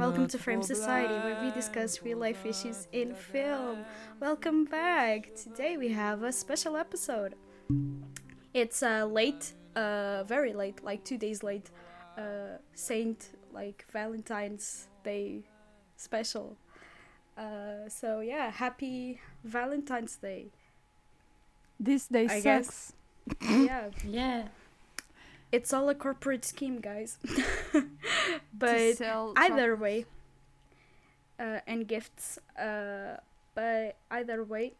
welcome to Frame Society, where we discuss real life issues in film. Welcome back. Today we have a special episode. It's uh, late, uh, very late, like two days late, uh, Saint like Valentine's Day special. Uh, so yeah, happy Valentine's Day. This day I sucks. guess. yeah, Yeah. it's all a corporate scheme, guys. but either way uh, and gifts uh, but either way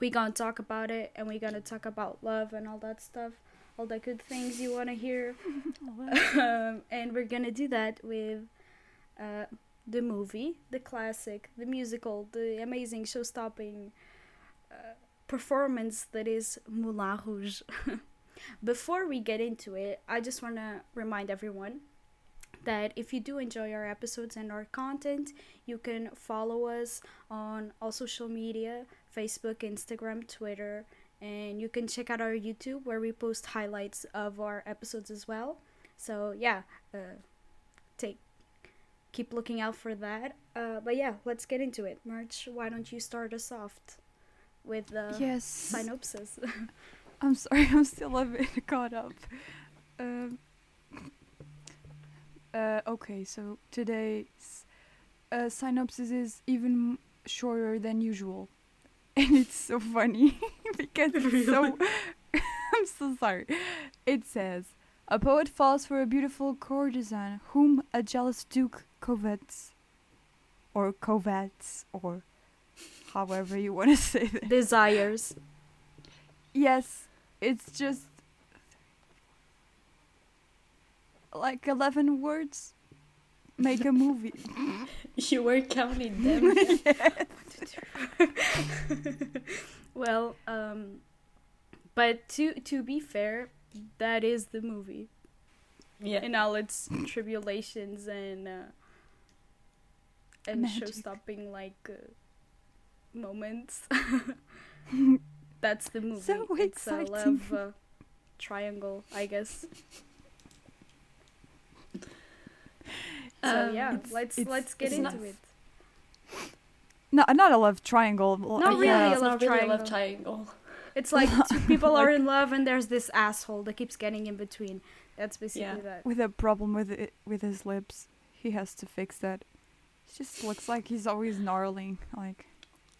we're gonna talk about it and we're gonna talk about love and all that stuff all the good things you want to hear. Um, and we're gonna do that with uh, the movie the classic the musical the amazing show-stopping uh, performance that is moulin rouge. Before we get into it i just want to remind everyone that if you do enjoy our episodes and our content, you can follow us on all social media Facebook, Instagram, Twitter, and you can check out our YouTube where we post highlights of our episodes as well. So, yeah, uh, take keep looking out for that. Uh, but yeah, let's get into it. March, why don't you start us off with the Yes. synopsis? I'm sorry, I'm still a bit caught up. Um, uh, okay, so today's uh, synopsis is even shorter than usual. And it's so funny because it's so. I'm so sorry. It says A poet falls for a beautiful courtesan whom a jealous duke covets. Or covets, or however you want to say that. Desires. Yes, it's just like 11 words make a movie. You were counting them. well, um, but to to be fair, that is the movie yeah. in all its tribulations and uh, and Magic. show-stopping like uh, moments. That's the movie. So it's a exciting. love uh, triangle, I guess. So Um, yeah, It's- let's it's- let's get into not- it. No, not a love triangle. l- Not uh, really yeah. a love not really a triangle. love triangle. It's like two people are in love and there's this asshole that keeps getting in between. That's basically Yeah. that. With a problem with it, with his lips, he has to fix that. He just looks like he's always gnarling. Like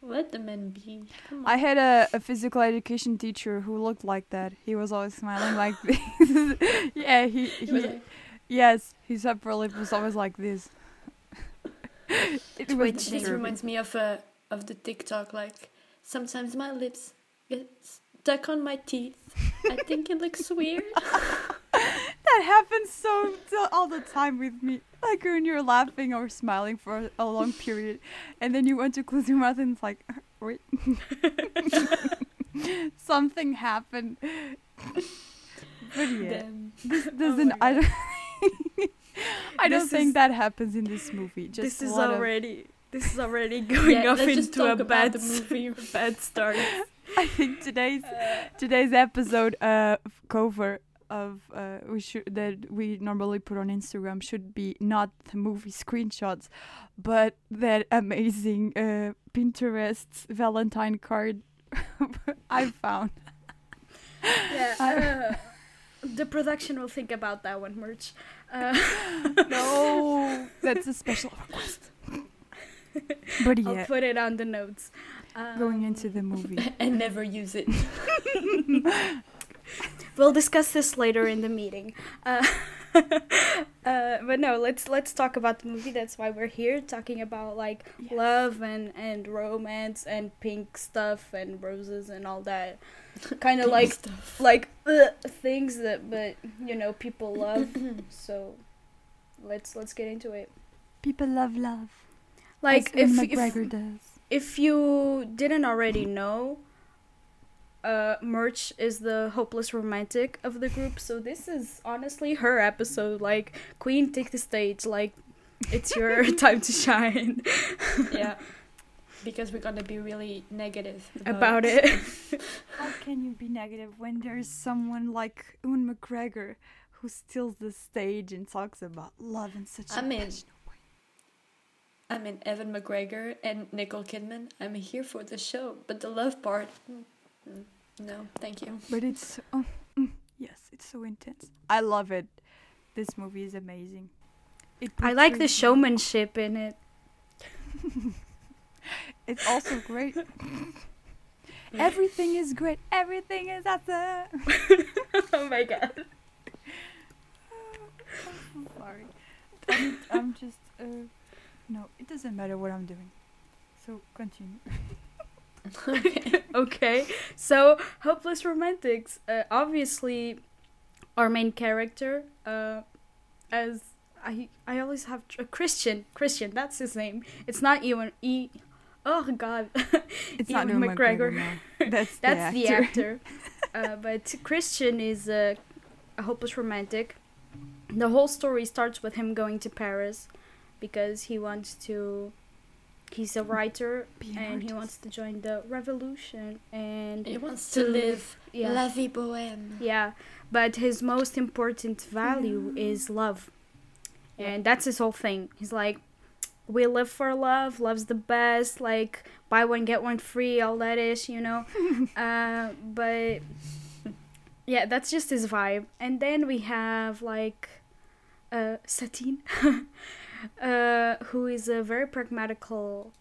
Let the men be. I had a, a physical education teacher who looked like that. He was always smiling like this. yeah, he, He he was like, yes, his upper lip was always like this. it was this reminds me of uh, of the TikTok. Like sometimes my lips get stuck on my teeth. I think it looks weird. That happens so so all the time with me. Like when you're laughing or smiling for a, a long period, and then you want to close your mouth and it's like, wait, something happened. but yeah, Then this doesn't. my I don't. I don't This think is- that happens in this movie. Just this is already this is already going yeah, off into a bad movie. bad start. I think today's today's episode uh cover of uh we should that we normally put on Instagram should be not the movie screenshots but that amazing uh Pinterest Valentine card I found. yeah. The production will think about that one, merch. Uh, No, that's a special request. But I'll put it on the notes. going Um, into the movie. and never use it. We'll discuss this later in the meeting. Uh, uh, but no, let's let's talk about the movie. That's why we're here, talking about like Yes. love and and romance and pink stuff and roses and all that kind of like stuff. like uh, things that but you know people love. so let's let's get into it. People love love. Like as if, Ewan if does. if you didn't already know, uh, Merch is the hopeless romantic of the group, so this is honestly her episode. Like, Queen, take the stage. Like, it's your time to shine yeah. Because we're gonna be really negative about it. How can you be negative when there's someone like Ewan McGregor who steals the stage and talks about love in such I a mean, passionate way? I mean Ewan McGregor and Nicole Kidman, I'm here for the show. But the love part, mm, mm, no, thank you. But it's oh, mm, yes, it's so intense. I love it. This movie is amazing. It I like the portrays- showmanship in it. It's also great. Everything is great. Everything is awesome. oh my god. I'm sorry. I'm, I'm just uh, no. It doesn't matter what I'm doing. So continue. okay, so hopeless romantics. Uh, obviously, our main character, uh, as I I always have a Christian. Christian, that's his name. It's not Ewan E. Oh God, It's Ewan not Ewan McGregor. McGregor. no. That's, that's the the actor. actor. uh, but Christian is a, a hopeless romantic. The whole story starts with him going to Paris because he wants to. He's a writer and he wants to join the revolution and He wants to live. Yeah. la vie bohème. Yeah, but his most important value is love. And that's his whole thing. He's like, we live for love, love's the best, like, buy one, get one free, all that ish, you know? uh, but, yeah, that's just his vibe. And then we have, like, uh, Satine, uh, who is a very pragmatical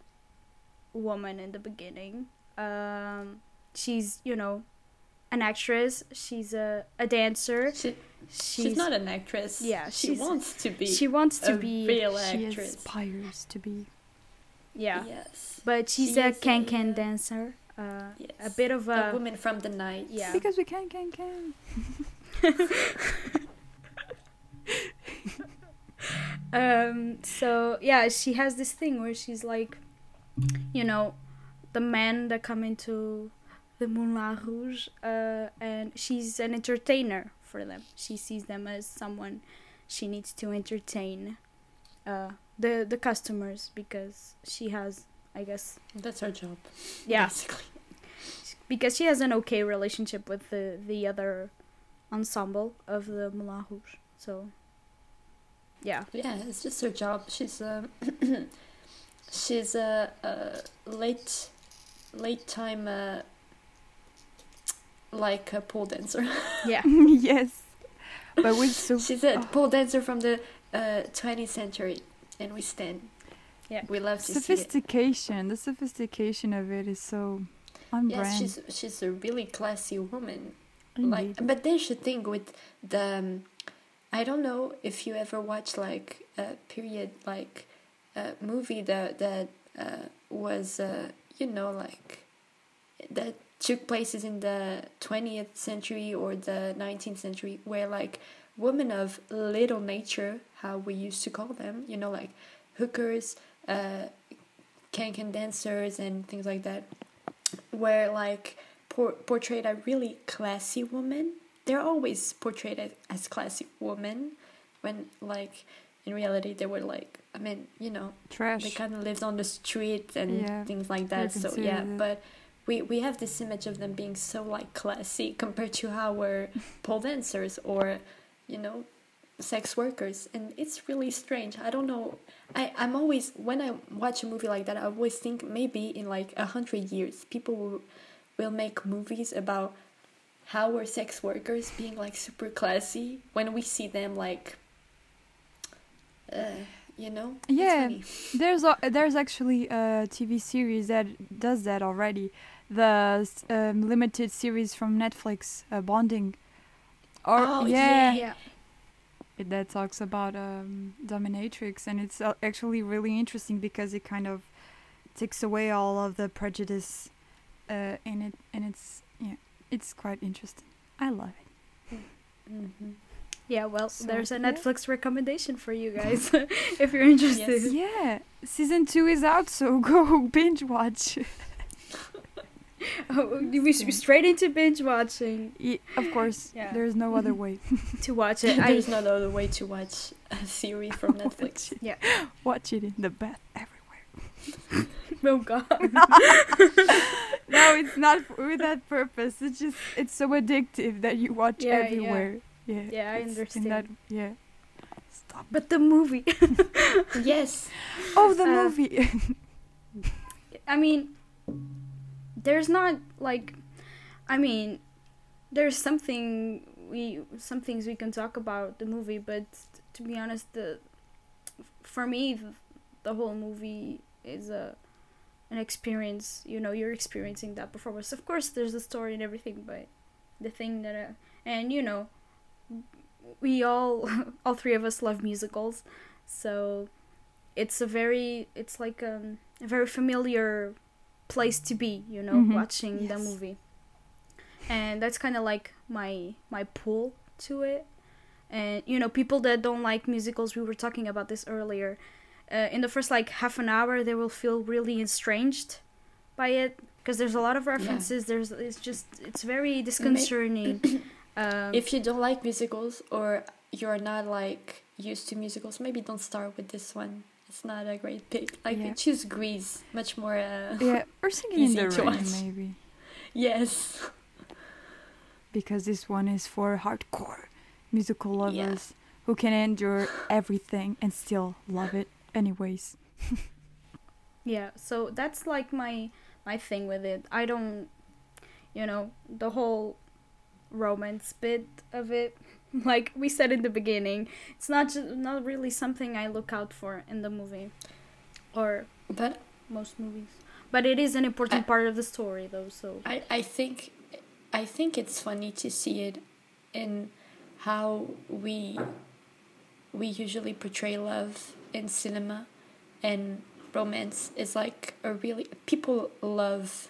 woman in the beginning. Um, she's, you know, an actress. She's a, a dancer. She, She's, she's, not an actress. Yeah, she wants to be. She wants to a be. real She actress. aspires to be. Yeah, Yes. but she's She a is can can dancer. Uh, Yes. a bit of a a. woman from the night. Yeah. Because we can, can, can. um. So yeah, she has this thing where she's like, you know, the men that come into the Moulin Rouge, uh, and she's an entertainer for them. She sees them as someone she needs to entertain, uh, the the customers because she has, I guess, That's her job. yeah. Basically. because she has an okay relationship with the the other ensemble of the Moulin Rouge. So yeah, Yeah, it's just her job. She's um, she's a, a late late time uh, like a pole dancer. yeah, yes. But with so she's a Oh. pole dancer from the uh, 20th century, and we stand. Yeah. we love to see it. sophistication, the sophistication of it is so on Yes, brand. she's she's a really classy woman. Indeed. Like, but there's the thing with the. Um, I don't know if you ever watched like a period like a movie that that uh, was uh, you know like that took places in the 20th century or the 19th century where like women of little nature how we used to call them you know like hookers uh can-can dancers and things like that where like por- portrayed a really classy woman they're always portrayed as, as classy women when like in reality they were like i mean you know Trash. they kind of lived on the street and Yeah, things like that so yeah but we we have this image of them being so like classy compared to our pole dancers or you know sex workers and it's really strange. I don't know i i'm always when i watch a movie like that i always think maybe in like a hundred years people will, will make movies about how were sex workers being like super classy when we see them like uh, you know Yeah. There's a, there's actually a TV series that does that already. The um, limited series from Netflix, uh, Bonding. Or Oh, yeah, yeah, it- that talks about um, dominatrix, and it's uh, actually really interesting because it kind of takes away all of the prejudice uh, in it, and it's yeah, it's quite interesting. I love it. Mhm. yeah. Well, So, there's a yeah. Netflix recommendation for you guys if you're interested. Yeah, season two is out, so go binge watch. Oh, we s- straight into binge watching Ye- of course, Yeah. there's no other way. to watch it. There's no other way to watch a series from Netflix. Yeah, Watch it in the bath everywhere. oh god. No, it's not with that purpose. It's just it's so addictive that you watch Yeah, yeah. everywhere. Yeah, Yeah, I understand. that- yeah. Stop. But the movie. Yes. Oh, the Uh, movie. I mean, there's not like, I mean, there's something we some things we can talk about the movie, but to be honest, the for me the whole movie is a an experience. You know, you're experiencing that performance. Of course, there's a story and everything, but the thing that uh, and you know, we all all three of us love musicals, so it's a very it's like um, a very familiar place to be you know Mhm. watching the movie and that's kind of like my my pull to it and you know people that don't like musicals we were talking about this earlier uh, in the first like half an hour they will feel really estranged by it because there's a lot of references there's it's just it's very disconcerting um, If you don't like musicals or you're not like used to musicals, maybe don't start with this one. It's not a great pick. Like Yeah. choose Grease, much more. Uh, yeah, or singing in Easy the rain, maybe. Yes. Because this one is for hardcore musical lovers who can endure everything and still love it anyways. yeah so that's like my my thing with it. I don't you know the whole romance bit of it. Like we said in the beginning it's not just not really something i look out for in the movie or But most movies. But it is an important I- part of the story though so. I, I think I think it's funny to see it in how we we usually portray love in cinema and romance is like a really people love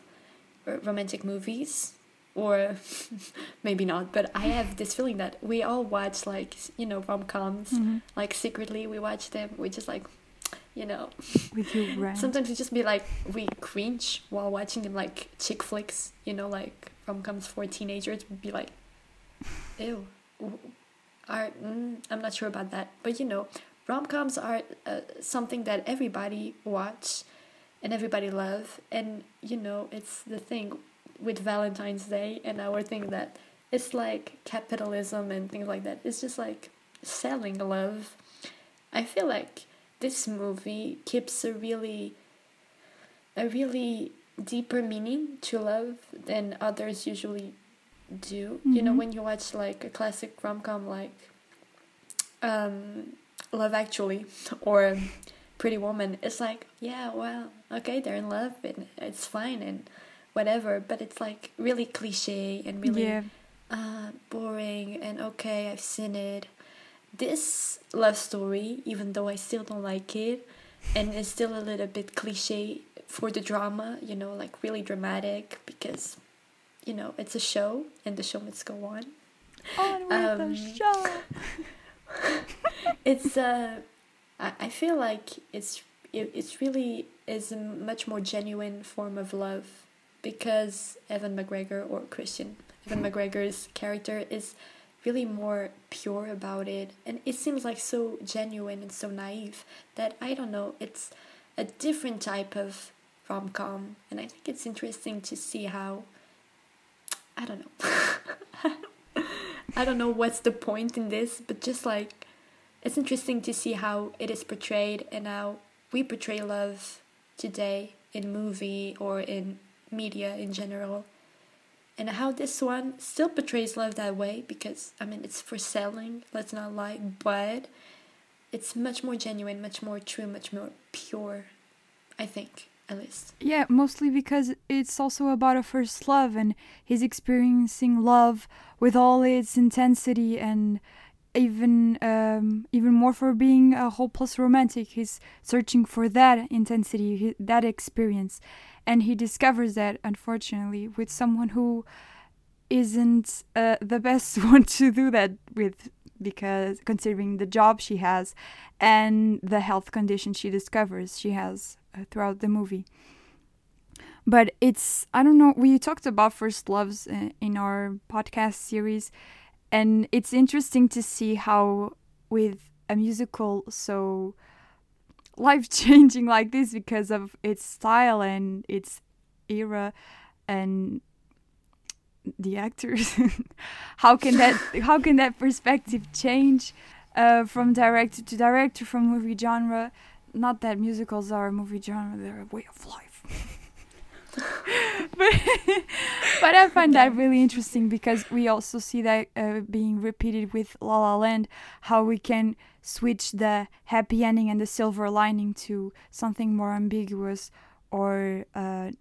romantic movies or maybe not but i have this feeling that we all watch like you know rom-coms Mhm. like secretly we watch them we just like you know With your brand. Sometimes we just be like we cringe while watching them like chick flicks, you know, like rom coms for teenagers. Would be like, ew. Are mm, I'm not sure about that, but you know, rom coms are uh, something that everybody watch and everybody love, and you know, it's the thing with Valentine's Day and our thing that it's like capitalism and things like that. It's just like selling love. I feel like this movie keeps a really a really deeper meaning to love than others usually do. You know, Mhm. when you watch like a classic rom com like um, Love Actually or Pretty Woman, it's like, yeah, well, okay, they're in love and it's fine and whatever, but it's like really cliche and really yeah, uh, boring and okay, I've seen it. This love story, even though I still don't like it, and it's still a little bit cliche for the drama, you know, like really dramatic because, you know, it's a show and the show must go on. on with Um, the show. It's uh, I, I feel like it's it, it's really is a much more genuine form of love because Ewan McGregor or Christian Ewan McGregor's character is really more pure about it. And it seems like so genuine and so naive that I don't know it's a different type of rom-com. And I think it's interesting to see how I don't know. I don't know what's the point in this but just like it's interesting to see how it is portrayed and how we portray love today in movie or in media in general. And how this one still portrays love that way because i mean it's for selling let's not lie but it's much more genuine much more true much more pure i think at least. Yeah, mostly because it's also about a first love and he's experiencing love with all its intensity and even um, even more for being a hopeless romantic. He's searching for that intensity, that experience, and he discovers that unfortunately with someone who isn't uh, the best one to do that with because considering the job she has and the health condition she discovers she has uh, throughout the movie but it's i don't know we talked about first loves uh, in our podcast series and it's interesting to see how with a musical so life changing like this because of its style and its era and the actors how can that how can that perspective change uh, from director to director, from movie genre. Not that musicals are a movie genre; they're a way of life. But, but I find that really interesting because we also see that uh, being repeated with La La Land, how we can switch the happy ending and the silver lining to something more ambiguous or uh,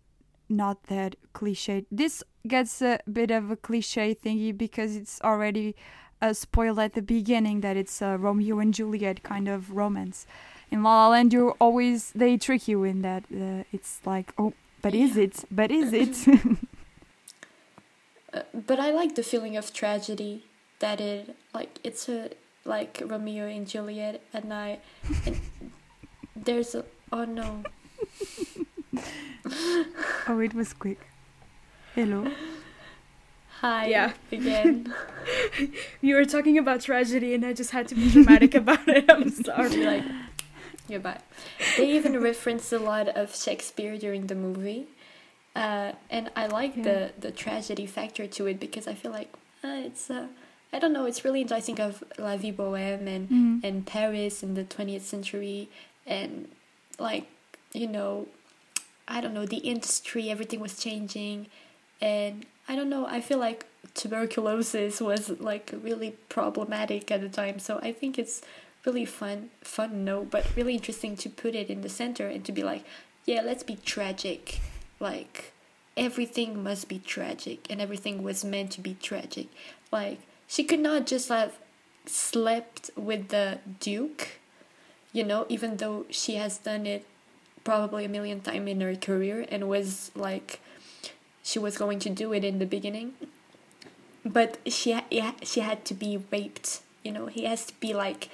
not that cliche. This gets a bit of a cliche thingy because it's already spoiled at the beginning that it's a Romeo and Juliet kind of romance. In La La Land, you always they trick you in that uh, it's like oh but is it? But is it? uh, but I like the feeling of tragedy that it like it's a like Romeo and Juliet at night. And there's a oh no. oh, it was quick. Hello. Hi. Yeah. Again. you were talking about tragedy, and I just had to be dramatic about it. I'm sorry. Like Goodbye. They even reference a lot of Shakespeare during the movie, uh, and I like yeah. the the tragedy factor to it because I feel like uh, it's uh, I don't know it's really interesting of La Vie Bohème and mm. and Paris in the twentieth century and like you know I don't know the industry everything was changing and I don't know I feel like tuberculosis was like really problematic at the time so I think it's really fun fun no but really interesting to put it in the center and to be like yeah let's be tragic. Like everything must be tragic and everything was meant to be tragic. Like she could not just have slept with the duke you know even though she has done it probably a million times in her career and was like she was going to do it in the beginning. But she she had to be raped you know he has to be like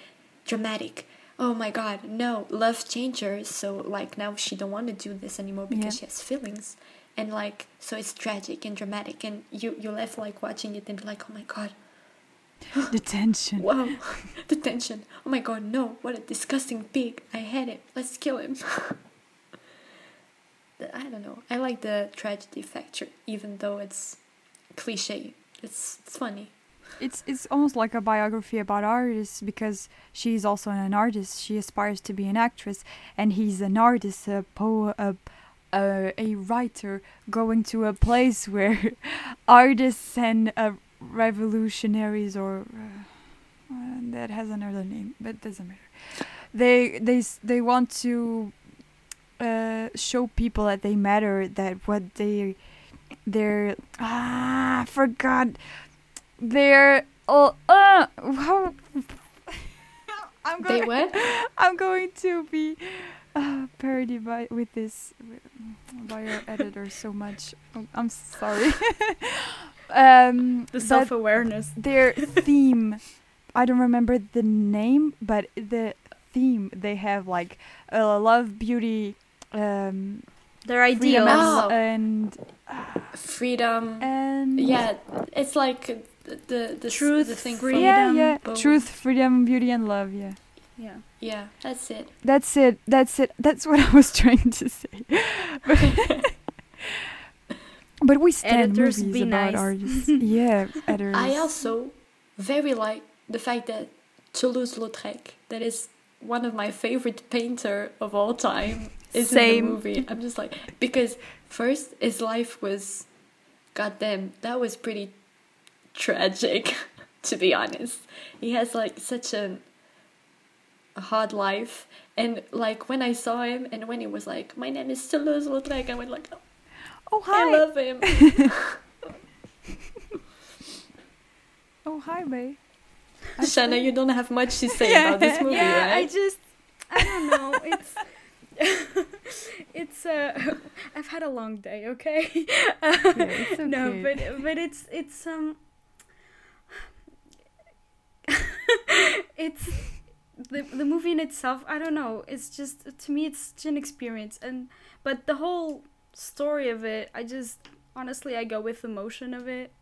dramatic. Oh my god no love changed her so like now she don't want to do this anymore because yeah. she has feelings. And like so it's tragic and dramatic. And you you left like watching it and like oh my god. The tension. Wow. The tension. Oh my god no what a disgusting pig. I hate it. Let's kill him. I don't know. I like the tragedy factor even though it's cliche. It's, it's funny it's it's almost like a biography about artists because she's also an artist. She aspires to be an actress, and he's an artist, a poet, a, a, a writer going to a place where artists and uh, revolutionaries or uh, uh, that has another name, but doesn't matter. They they they want to uh, show people that they matter, that what they they're ah forgot they're oh uh how I'm going. They what? I'm going to be uh, parodied by with this by your editor so much. I'm sorry. um, the self awareness. Their theme, I don't remember the name, but the theme they have like uh, love, beauty, um, their ideals oh. and uh, freedom and yeah, it's like the the truth, the thing freedom, yeah, yeah, both. truth, freedom, beauty, and love. Yeah. Yeah. Yeah, that's it. That's it. That's it. That's what I was trying to say. but we stand editors movies about nice. artists. yeah, editors. I also very like the fact that Toulouse-Lautrec, that is one of my favorite painter of all time, is Same. in the movie. I'm just like because first his life was, goddamn, that was pretty tragic, to be honest. He has like such a, a hard life, and like when I saw him, and when he was like, "My name is Toulouse-Lautrec," I went like, "Oh, oh hi, I love him." oh hi, babe. Shanna, you don't have much to say yeah, about this movie, yeah, right? I just, I don't know. It's. it's uh I've had a long day, okay? Uh, yeah, okay. No, but but it's it's um it's the the movie in itself. I don't know. It's just to me, it's such an experience, and but the whole story of it, I just honestly I go with the motion of it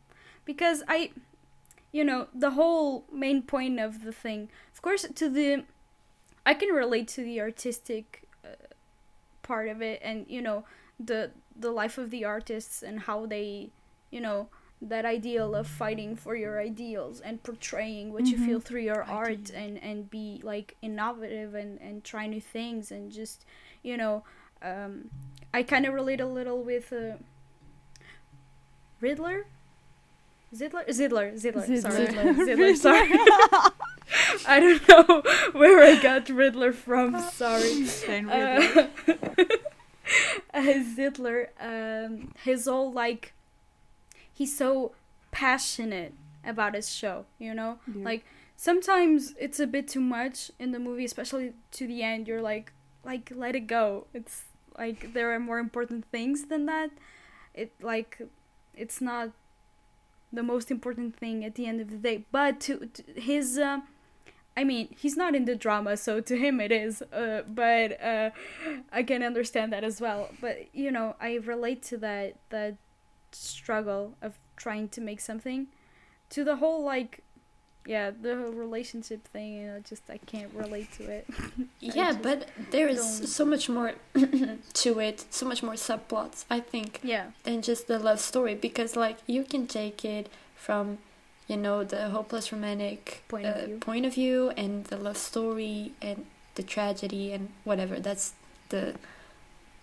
because I, you know, the whole main point of the thing. Of course, to the, I can relate to the artistic uh, part of it, and you know the the life of the artists and how they, you know, that ideal of fighting for your ideals and portraying what you feel Mhm. through your art and and be like innovative and and try new things and just you know um i kind of relate a little with uh, riddler Zidler? Zidler, Zidler, sorry. Zidler. Zidler, sorry. I don't know where I got Riddler from, sorry. Then Riddler. Uh, uh, Zidler, um, his whole like, he's so passionate about his show, you know? Yeah. Like, sometimes it's a bit too much in the movie, especially to the end. You're like, like, let it go. It's like, there are more important things than that. It, like, it's not the most important thing at the end of the day. But to, to his, uh, I mean, he's not in the drama, so to him it is. Uh, but uh, I can understand that as well. But you know, I relate to that that struggle of trying to make something, to the whole like, yeah, the relationship thing. You know, just I can't relate to it. Yeah, but there is don't- so much more to it, so much more subplots, I think, yeah, than just the love story. Because, like, you can take it from, you know, the hopeless romantic Point of uh, view. point of view and the love story and the tragedy and whatever. That's the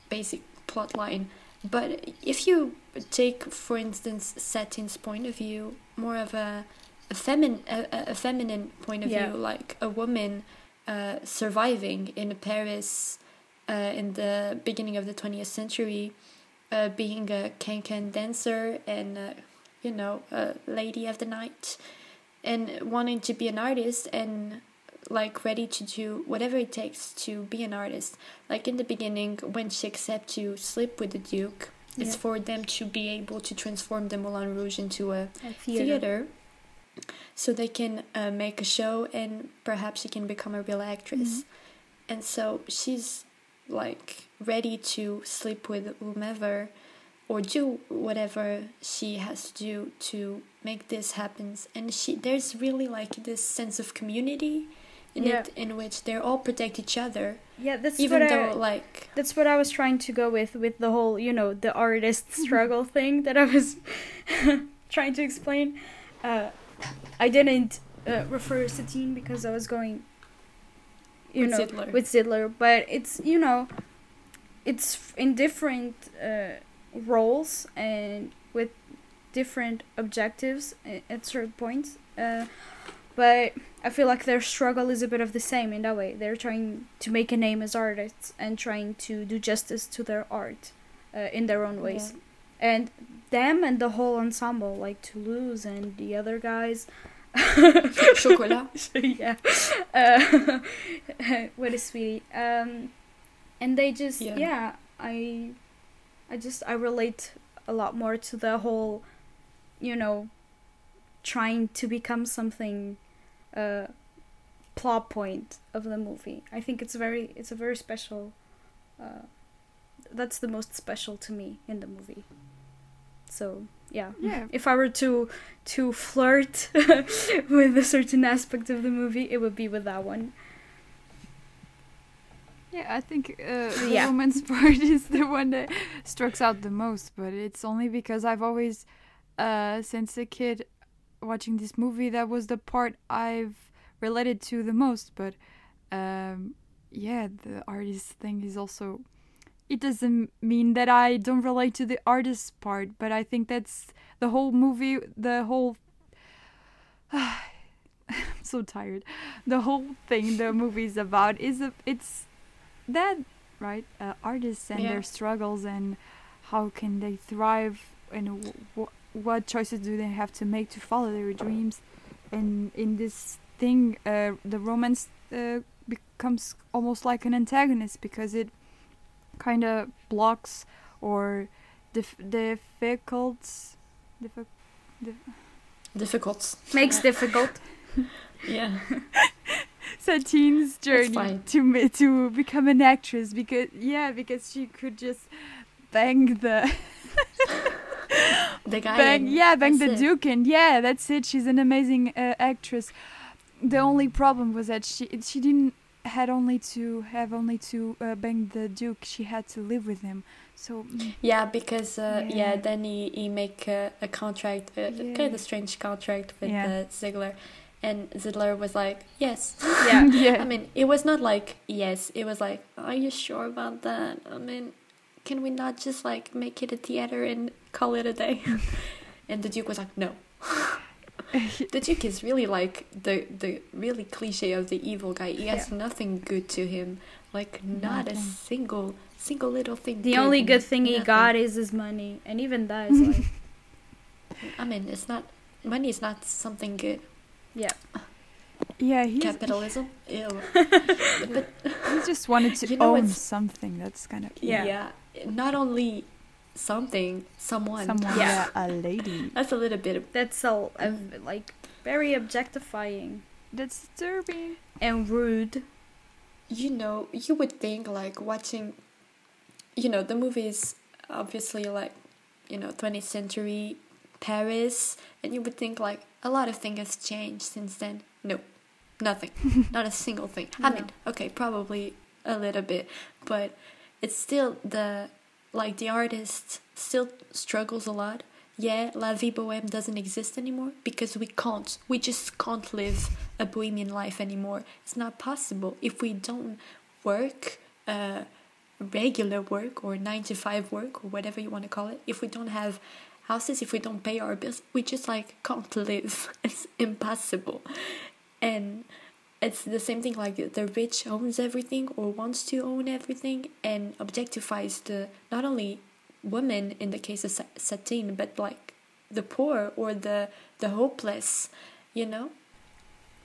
basic plot line. But if you take, for instance, Satine's point of view, more of a a, femin- a, a- feminine point of Yeah. view, like a woman uh, surviving in Paris uh, in the beginning of the 20th century, uh, being a can-can dancer and, uh, you know, a lady of the night, and wanting to be an artist and like ready to do whatever it takes to be an artist. Like in the beginning, when she accepts to sleep with the Duke, it's for them to be able to transform the Moulin Rouge into a a theater, so they can uh, make a show and perhaps she can become a real actress. And so she's like ready to sleep with whomever or do whatever she has to do to make this happen. And she there's really like this sense of community in Yeah. it in which they all protect each other, Yeah, that's even what though I, like that's what I was trying to go with with the whole, you know, the artist struggle thing that I was trying to explain. Uh, I didn't uh, refer to Satine because I was going, you With know, with Zidler, but it's you know, it's f- in different uh, roles and with different objectives at certain points. Uh, but I feel like their struggle is a bit of the same in that way. They're trying to make a name as artists and trying to do justice to their art uh, in their own ways. And them and the whole ensemble, like Toulouse and the other guys. chocolat. yeah. Uh, what a sweetie. Um, and they just, Yeah. yeah. I, I just, I relate a lot more to the whole, you know, trying to become something, uh, plot point of the movie. I think it's very, it's a very special, uh, that's the most special to me in the movie. So, yeah yeah. if I were to to flirt with a certain aspect of the movie, it would be with that one. Yeah, I think uh, the Yeah. romance part is the one that strikes out the most, but it's only because I've always, uh, since a kid, watching this movie, that was the part I've related to the most. But um, yeah, the artist thing is also. It doesn't mean that I don't relate to the artist part, but I think that's the whole movie, the whole. I'm so tired. The whole thing the movie is about is a, it's that right uh, artists and Yeah. their struggles and how can they thrive and what choices do they have to make to follow their dreams and in this thing uh, the romance uh, becomes almost like an antagonist because it kind of blocks or dif- difficult diffi- Difficult. Makes difficult. Yeah. Satine's journey to to become an actress because yeah because she could just bang the The guy. bang yeah bang the it. duke and yeah that's it she's an amazing uh, actress the only problem was that she she didn't had only to have only to uh, bang the duke she had to live with him So mm, Yeah, because uh, yeah. Yeah. then he, he make a, a contract, a, Yeah. kind of strange contract with Yeah. uh, Zidler, and Zidler was like, yes. Yeah. yeah. I mean, it was not like yes. It was like, are you sure about that? I mean, can we not just like make it a theater and call it a day? and the Duke was like, no. the Duke is really like the the really cliche of the evil guy. He has nothing good to him. Like not a single single little thing. The only good thing he got is his money, and even that is like, I mean, it's not money is not something good. yeah, yeah, he's, Capitalism, ew. but he just wanted to You know, own something. That's kind of Yeah. yeah, not only something, someone. someone, Yeah. yeah, a lady. That's a little bit. Of, that's all uh, like very objectifying That's disturbing. and rude. you know, you would think like watching. You know, the movie is obviously like, you know, 20th century Paris, and you would think like a lot of things has changed since then. No, nothing. Not a single thing. I No. mean, okay, probably a little bit, but it's still the like the artist still struggles a lot. Yeah, La Vie Bohème doesn't exist anymore because we can't. We just can't live a bohemian life anymore. It's not possible if we don't work. Uh, regular work or nine to five work or whatever you want to call it if we don't have houses if we don't pay our bills we just like can't live it's impossible and it's the same thing like the rich owns everything or wants to own everything and objectifies the not only women in the case of Sa- Satine but like the poor or the the hopeless you know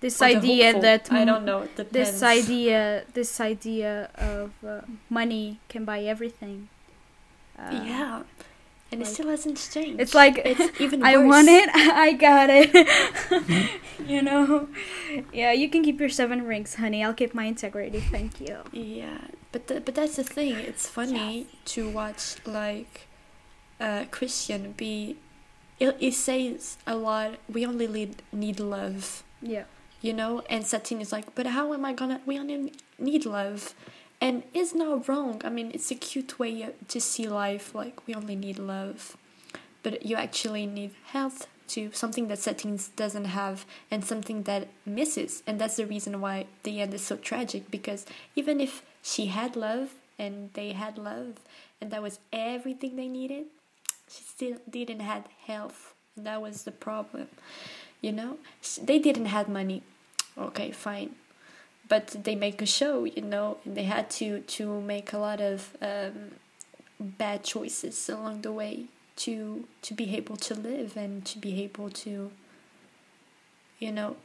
This Or idea hopeful. that I don't know this idea this idea of uh, money can buy everything. Uh, yeah and it still hasn't changed It's like it's even I want it, I got it. you know, yeah. You can keep your seven rings, honey. I'll keep my integrity. Thank you. Yeah, but the, but that's the thing. It's funny to watch like uh, Christian be. It, it says a lot. We only need, need love, Yeah. you know. And Satine is like, but how am I gonna? We only need love, and it's not wrong. I mean, it's a cute way to see life. Like we only need love, but you actually need health too. Something that settings doesn't have, and something that misses. And that's the reason why the end is so tragic. Because even if she had love and they had love, and that was everything they needed, she still didn't have health. And that was the problem. You know, they didn't have money. Okay, fine but they make a show you know and they had to to make a lot of um, bad choices along the way to to be able to live and to be able to you know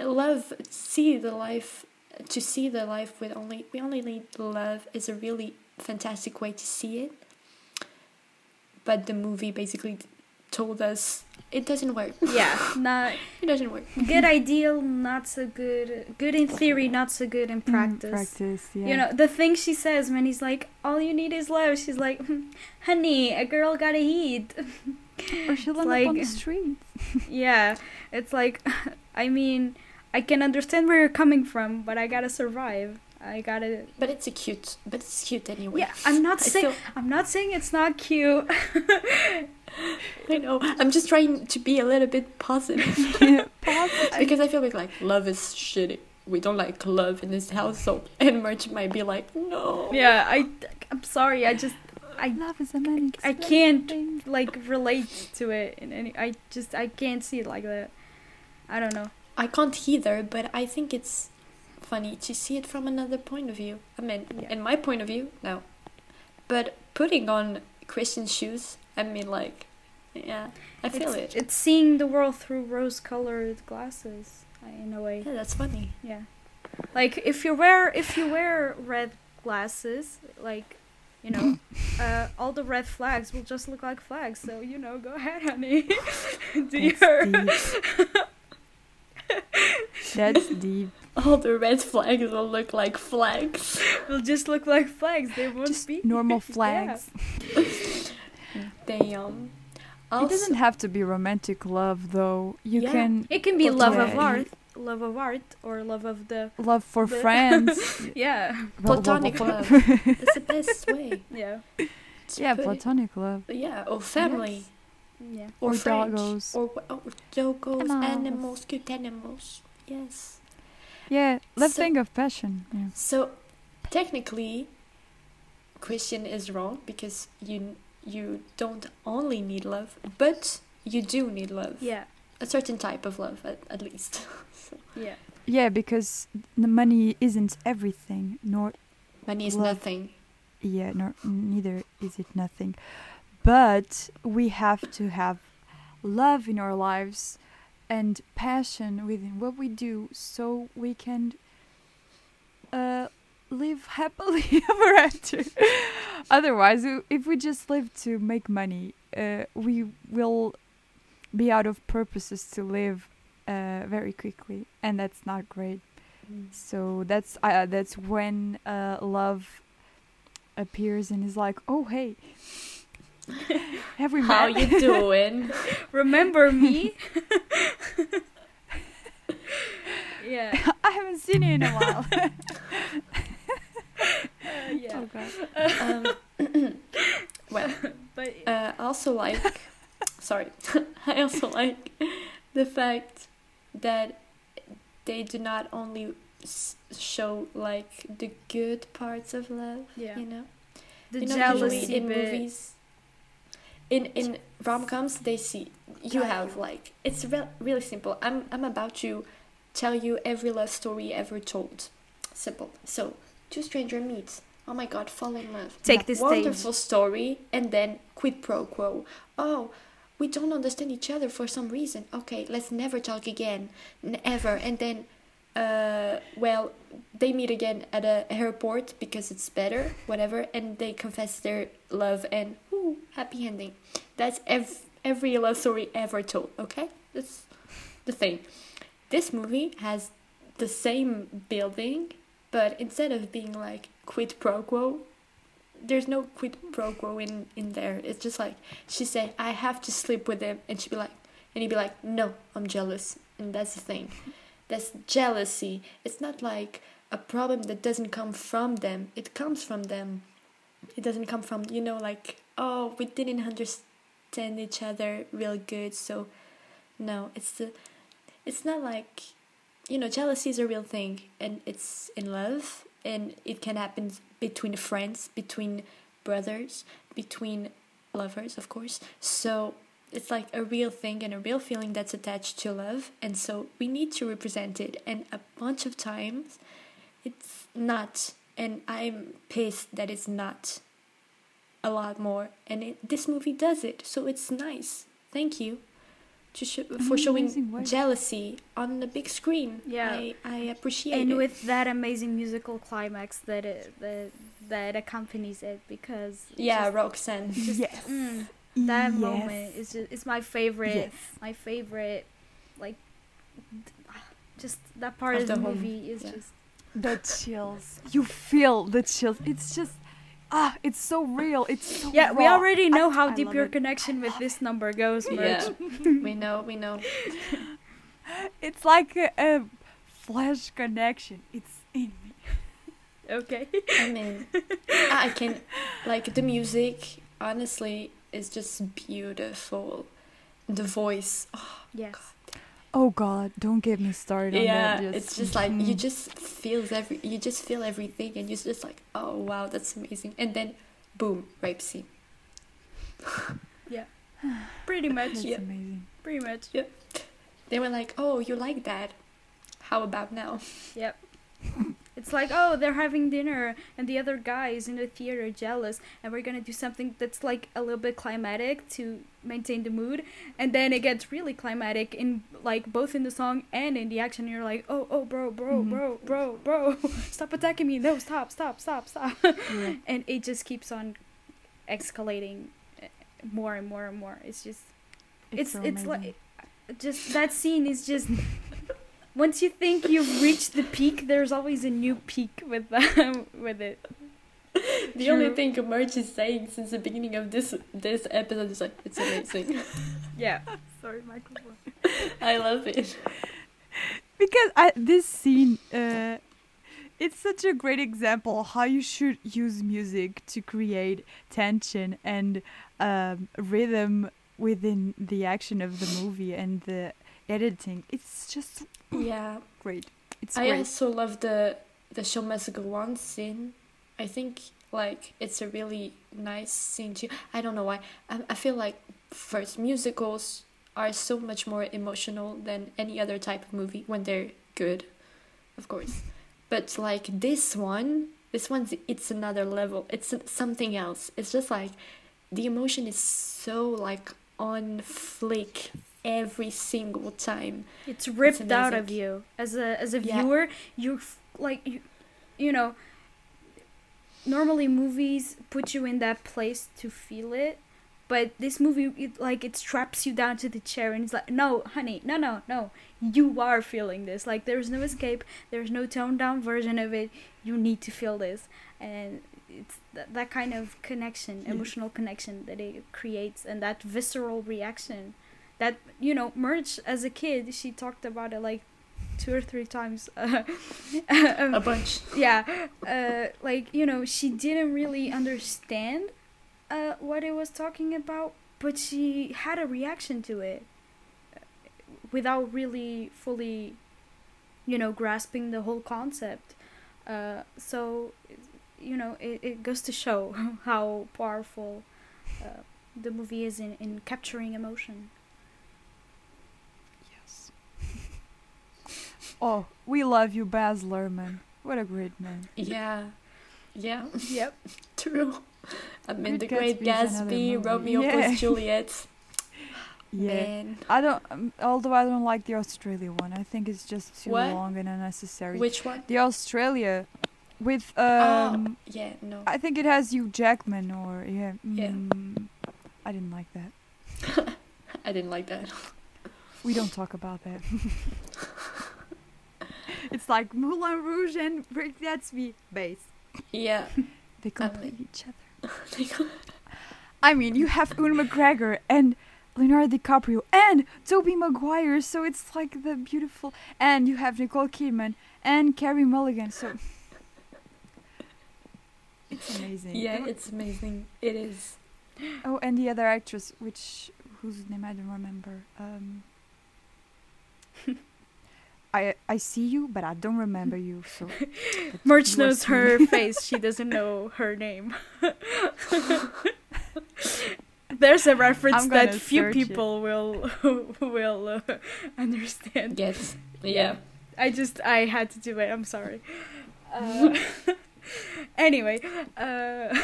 love see the life to see the life with only we only need love is a really fantastic way to see it. But the movie basically told us it doesn't work Yeah. Not it doesn't work good ideal, not so good. Good in theory, not so good in Mm, practice. practice, yeah. You know the thing she says when he's like, "All you need is love." She's like, "Honey, a girl gotta eat." or she'll it's end up on the like- street. yeah, it's like, I mean, I can understand where you're coming from, but I gotta survive. I gotta. but it's a cute but it's cute anyway Yeah, I'm not saying. still- I'm not saying it's not cute. I know. I'm just trying to be a little bit positive Yeah, positive. because I feel like like love is shitty. We don't like love in this household, and Merch might be like, no. yeah, I. I'm sorry. I just I Love is an unexplained I can't thing. like relate to it in any. I just I can't see it like that. I don't know. I can't either, but I think it's funny to see it from another point of view. I mean, Yeah. in my point of view, no. But putting on Christian shoes, I mean, like, yeah, I feel it's, it. It's seeing the world through rose-colored glasses, in a way. Yeah, that's funny. Yeah, like if you wear if you wear red glasses, like you know, uh, all the red flags will just look like flags. So you know, go ahead, honey. Do your. That's deep. All the red flags will look like flags. will just look like flags. They won't Just be normal Yeah. flags. Damn. It doesn't have to be romantic love, though. You Yeah. can It can be love of art, love of art, or love of the love for The- friends. yeah, Platonic love. That's the best way. yeah. to Yeah, put it- platonic love. yeah, or family, Yeah. or, Or doggos. or, wha- or doggos, Animals. animals, cute animals. Yes. Yeah, let's So- think of passion. Yeah. So technically, Christian is wrong because you you don't only need love, but you do need love. Yeah. A certain type of love, at, at least. so, Yeah. Yeah, because the money isn't everything, nor money is Love. nothing. yeah, nor neither is it nothing. But we have to have love in our lives and passion within what we do so we can uh, live happily ever after. Otherwise, if we just live to make money, uh, we will be out of purposes to live uh, very quickly, and that's not great. So that's uh, that's when uh, love appears and is like, oh hey, have we How met? you doing? Remember me? yeah. I haven't seen you in a while. Uh, yeah. Oh, God. um, well, But uh, I also like. sorry, I also like the fact that they do not only s- show like the good parts of love. yeah. You know. The you know, jealousy usually in bit. movies. In in rom coms, they see you have like it's re- really simple. I'm I'm about to tell you every love story ever told. Simple. So two stranger meets. Oh my god, fall in love. Take the stage. Wonderful story, and then quid pro quo. Oh, we don't understand each other for some reason. Okay, let's never talk again, never. And then, uh, well, they meet again at a airport because it's better, whatever. And they confess their love, and happy ending. That's ev- every love story ever told. Okay, that's the thing. This movie has the same building, but instead of being like quid pro quo, there's no quid pro quo in in there. It's just like she said, I have to sleep with him, and she'd be like, and he'd be like, no, I'm jealous, and that's the thing. That's jealousy. It's not like a problem that doesn't come from them. It comes from them. It doesn't come from you know like oh we didn't understand each other real good, so no, it's the it's not like you know jealousy is a real thing and it's in love and it can happen between friends between brothers between lovers of course. So it's like a real thing and a real feeling that's attached to love and so we need to represent it and a bunch of times it's not and i'm pissed that it's not a lot more and it, this movie does it so it's nice thank you to sh- for showing amazing jealousy on the big screen Yeah. i, I appreciate and it And with that amazing musical climax that it, that that accompanies it because yeah just, roxanne yes. mm, that Yes. moment is just it's my favorite Yes. my favorite like just that part Of of, the the movie is yeah. just The chills. You feel the chills. It's just ah, it's so real. It's so yeah we already know I- how I deep your it. connection with this number goes Merch. yeah we know we know It's like a, a flash connection. It's in me. okay i mean i can like the music honestly is just beautiful the voice oh, yes Oh God! Don't get me started on yeah that. it's just like you Mhm. just feels every you just feel everything and you're just like oh wow that's amazing and then boom rape scene yeah, pretty much That's yeah. amazing. pretty much Yeah. they were like oh you like that how about now Yep. It's like, oh, they're having dinner, and the other guy is in the theater jealous, and we're gonna do something that's like a little bit climatic to maintain the mood, and then it gets really climatic in like both in the song and in the action. You're like, oh, oh, bro, bro, Mhm. bro, bro, bro, stop attacking me! No, stop, stop, stop, stop! Yeah. and it just keeps on escalating uh, more and more and more. It's just, it's so it's, like, just that scene is just once you think you've reached the peak there's always a new peak with them with it the only thing Merch is saying since the beginning of this this episode is like it's amazing yeah sorry microphone i love it because I, this scene uh, it's such a great example how you should use music to create tension and um, rhythm within the action of the movie and the editing. It's just Yeah. great. It's I great. also love the the show must go on scene. I think like it's a really nice scene too. I don't know why. I, I feel like first musicals are so much more emotional than any other type of movie when they're good, of course. But like this one, this one's it's another level. It's something else. It's just like the emotion is so like on flick every single time. It's ripped out of you as a as a Yeah. viewer. You're f- like you, you know. Normally, movies put you in that place to feel it, but this movie, it, like, it straps you down to the chair and it's like, no, honey, no, no, no, you are feeling this. Like, there's no escape. There's no toned down version of it. You need to feel this, and it's th- that kind of connection, Yeah. emotional connection that it creates, and that visceral reaction that you know merch as a kid she talked about it like two or three times uh, A bunch. yeah uh, like you know she didn't really understand uh, what it was talking about but she had a reaction to it without really fully you know grasping the whole concept uh, so you know it, it goes to show how powerful uh, the movie is in, in capturing emotion oh, we love you, Baz Luhrmann. What a great man. Yeah. Yeah. yep True. I mean, The Great Gatsby Gatsby. Romeo Yeah. plus Juliet. Yeah. Man. I don't. Um, although I don't like the Australia one. I think it's just too What? long and unnecessary. Which one? the Australia, with Oh, um, yeah, no. I think it has Hugh Jackman or yeah. Yeah. Mm, I didn't like that. I didn't like that. We don't talk about that. It's like Moulin Rouge and Great Gatsby base. Yeah. They complete each other. I I mean, you have Ewan McGregor and Leonardo DiCaprio and Tobey Maguire, so it's like the beautiful. And you have Nicole Kidman and Carey Mulligan, so it's amazing. yeah, it's amazing. It is. Oh, and the other actress, which whose name I don't remember. Um, I I see you, but I don't remember you. So but merch knows her face she doesn't know her name there's a reference that few search it. people will will uh, understand Yes. Yeah. I just I had to do it. I'm sorry. Uh, anyway, uh,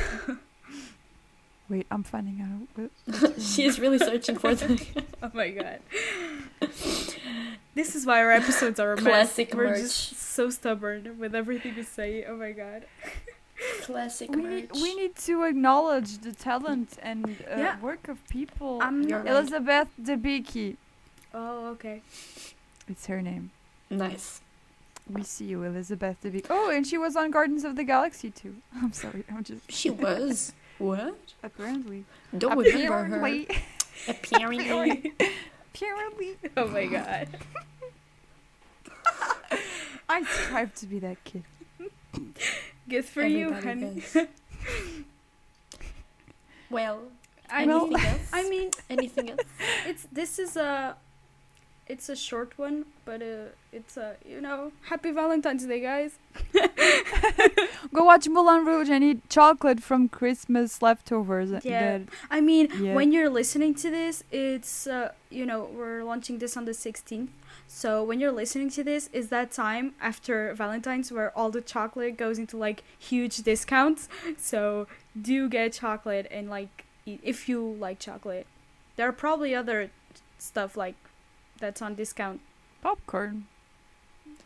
Wait, I'm finding out. what- she is really searching for them. oh my god. This is why our episodes are a. Classic We're merch. just so stubborn with everything we say. Oh my god. classic we merch. need, we need to acknowledge the talent and uh, Yeah. work of people. I'm You're not. right. Elizabeth Debicki. Oh okay. It's her name. Nice. We see you, Elizabeth Debicki. Oh, and she was on Guardians of the Galaxy too. I'm sorry, I'm just She was. What? apparently. Don't remember her. apparently. Apparently. apparently. Oh my god. I strive to be that kid. Good for you, honey. does. well, anything else? I mean, anything else? it's this is a it's a short one but uh it's a you know happy valentine's day guys Go watch Moulin Rouge and eat chocolate from Christmas leftovers. Yeah. that- i mean Yeah. when you're listening to this it's uh you know we're launching this on the 16th so when you're listening to this is that time after valentine's where all the chocolate goes into like huge discounts so do get chocolate and like eat if you like chocolate there are probably other stuff like that's on discount popcorn.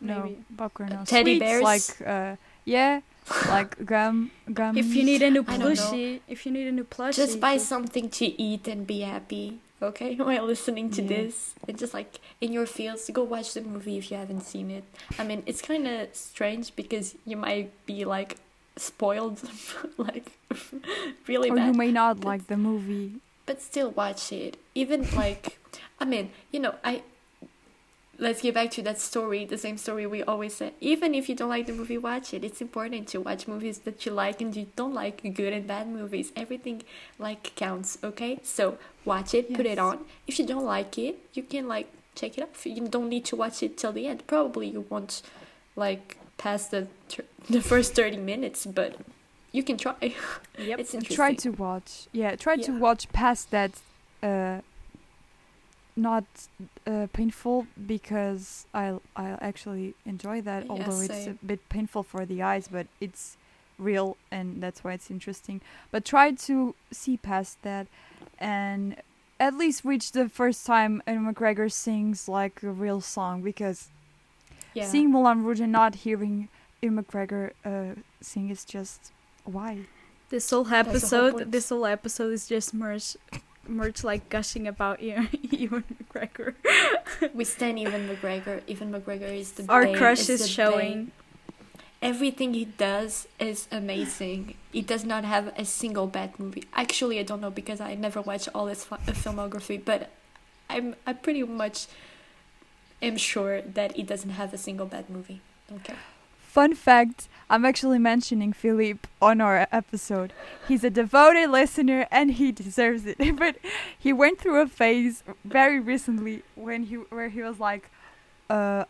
No, maybe popcorn. No. Teddy Sweets, bears? Like, uh, yeah, like gum, gum. If you need a new I don't know. plushie, if you need a new plushie, Just buy just- something to eat and be happy, okay? While listening to Yeah. this, and just like in your fields, go watch the movie if you haven't seen it. I mean, it's kind of strange because you might be like spoiled, like really or bad. you may not like the movie. but still watch it. Even like, I mean, you know, I let's get back to that story, the same story we always say. Even if you don't like the movie, watch it. It's important to watch movies that you like and you don't like good and bad movies. Everything like counts, okay? So watch it, put it on. If you don't like it, you can like check it off. You don't need to watch it till the end. Probably you won't like pass the the first 30 minutes, but you can try. Yep. It's interesting. try to watch yeah try to watch past that uh not uh, painful because i i actually enjoy that Yeah, although it's a bit painful for the eyes but it's real and that's why it's interesting. But try to see past that and at least reach the first time Ewan McGregor sings like a real song because Yeah. seeing Moulin Rouge and not hearing Ewan McGregor uh, sing is just why? This whole the whole episode, this whole episode is just merch, merch like gushing about Ewan, Ewan McGregor. we stand Evan McGregor. Evan McGregor is the Our bane, crush is is showing. bane. Everything he does is amazing. He does not have a single bad movie. Actually, I don't know because I never watched all his fi- uh, filmography, but I'm I pretty much am sure that he doesn't have a single bad movie. Okay. Fun fact I'm actually mentioning Philippe on our episode. He's a devoted listener and he deserves it. but he went through a phase very recently when he where he was like, uh,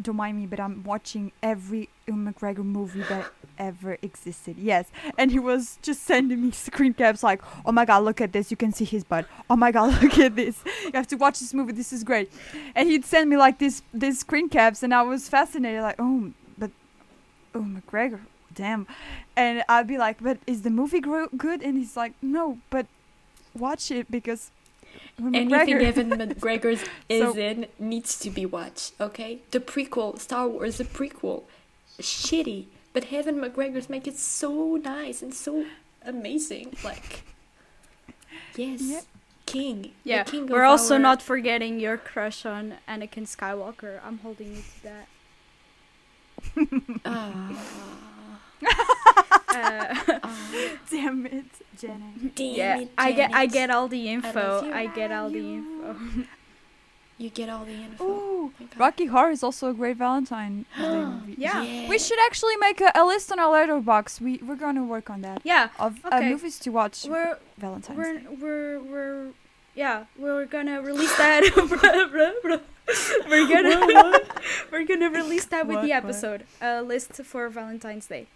don't mind me, but I'm watching every McGregor movie that ever existed. Yes. And he was just sending me screen caps like, oh my god, look at this. You can see his butt. Oh my god, look at this. You have to watch this movie. This is great. And he'd send me like this these screen caps and I was fascinated like, oh, oh McGregor, damn. And I'd be like, but is the movie gro- good? And he's like, no, but watch it because Ewan Anything McGregor. Evan McGregor is So- in needs to be watched. Okay. The prequel, Star Wars, the prequel, shitty, but Evan McGregor's make it so nice and so amazing. Like, yes, Yep. king. Yeah, king we're also our- not forgetting your crush on Anakin Skywalker. I'm holding you to that. Uh, ah, damn it, Jenna. damn yeah, it, I get, I get all the info. love you. I get all the info. You get all the info. Ooh, my Rocky Horror is also a great Valentine Day movie. Yeah. We should actually make a, a list on our Letterboxd. We we're gonna work on that Yeah, of uh, movies to watch we're Valentine's we're Day. we're we're yeah we're gonna release that. we're gonna we're gonna release that with What, the what? episode. A list for Valentine's Day.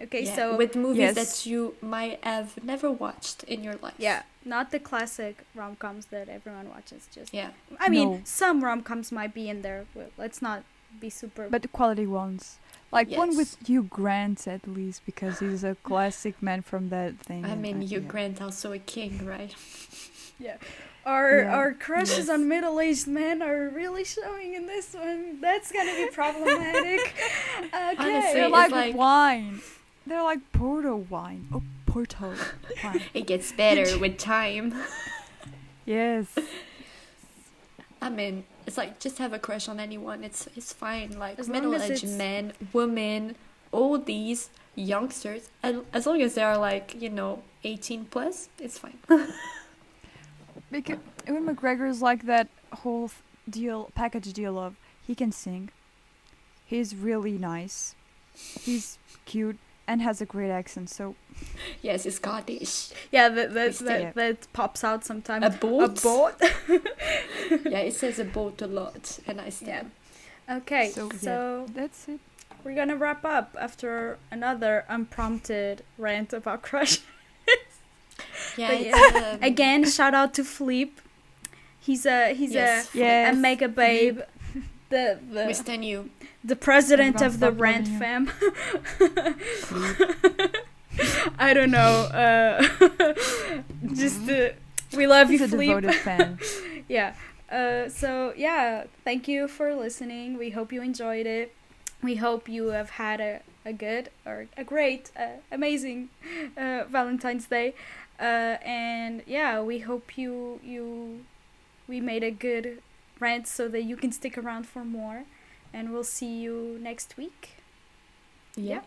Okay, Yeah, so with movies Yes. that you might have never watched in your life. yeah, not the classic rom coms that everyone watches. Just Yeah. I mean, No. some rom coms might be in there. But let's not be super. But the quality ones. Like one with Hugh Grant at least because he's a classic man from that thing. I and mean, Hugh yeah. Grant also a king, right? Our Yeah. our crushes Yes. on middle aged men are really showing in this one. That's gonna be problematic. okay. Honestly, They're like, like- wine. They're like Porto wine. Oh, Porto wine. It gets better with time. Yes. I mean, it's like just have a crush on anyone. It's it's fine. Like As middle aged men, women, all these youngsters, and as long as they are like you know eighteen plus, it's fine. Because Ewan McGregor is like that whole th- deal, package deal of he can sing, he's really nice, he's cute, and has a great accent. So yes, he's Scottish. Yeah, that that, that, there. that pops out sometimes. A boat. A boat. yeah, it says a boat a lot, and I stand. Okay, So, so, yeah. that's it. we're gonna wrap up after another unprompted rant about crush. Yeah, But it's, um, Again, shout out to Flip. He's a he's yes, a Yes. a mega babe. The we the stand you. the president of the stop rant loving fam. I don't know. Uh, just uh, we love He's you, a Fleep. devoted fan. yeah. Uh, so yeah, thank you for listening. We hope you enjoyed it. We hope you have had a, a good or a great, uh, amazing uh, Valentine's Day. Uh, and yeah, we hope you you we made a good rant so that you can stick around for more. And we'll see you next week. Yeah.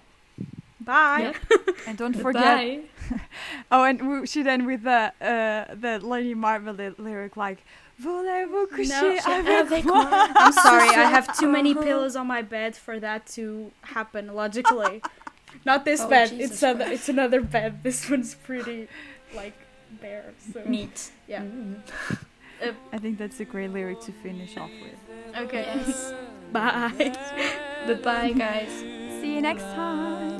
Bye. And don't forget. Bye. Oh, and we should end with the uh, the Lady Marmalade lyric like, Voulez-vous coucher No, avec avec moi? moi. I'm sorry, I have too many pillows on my bed for that to happen logically. Not this Oh, bed. Jesus it's other, it's another bed. This one's pretty like bear So meat. Yeah. Mm. I think that's a great lyric to finish off with. Okay. Yes. Bye. Goodbye, bye guys. See you next time.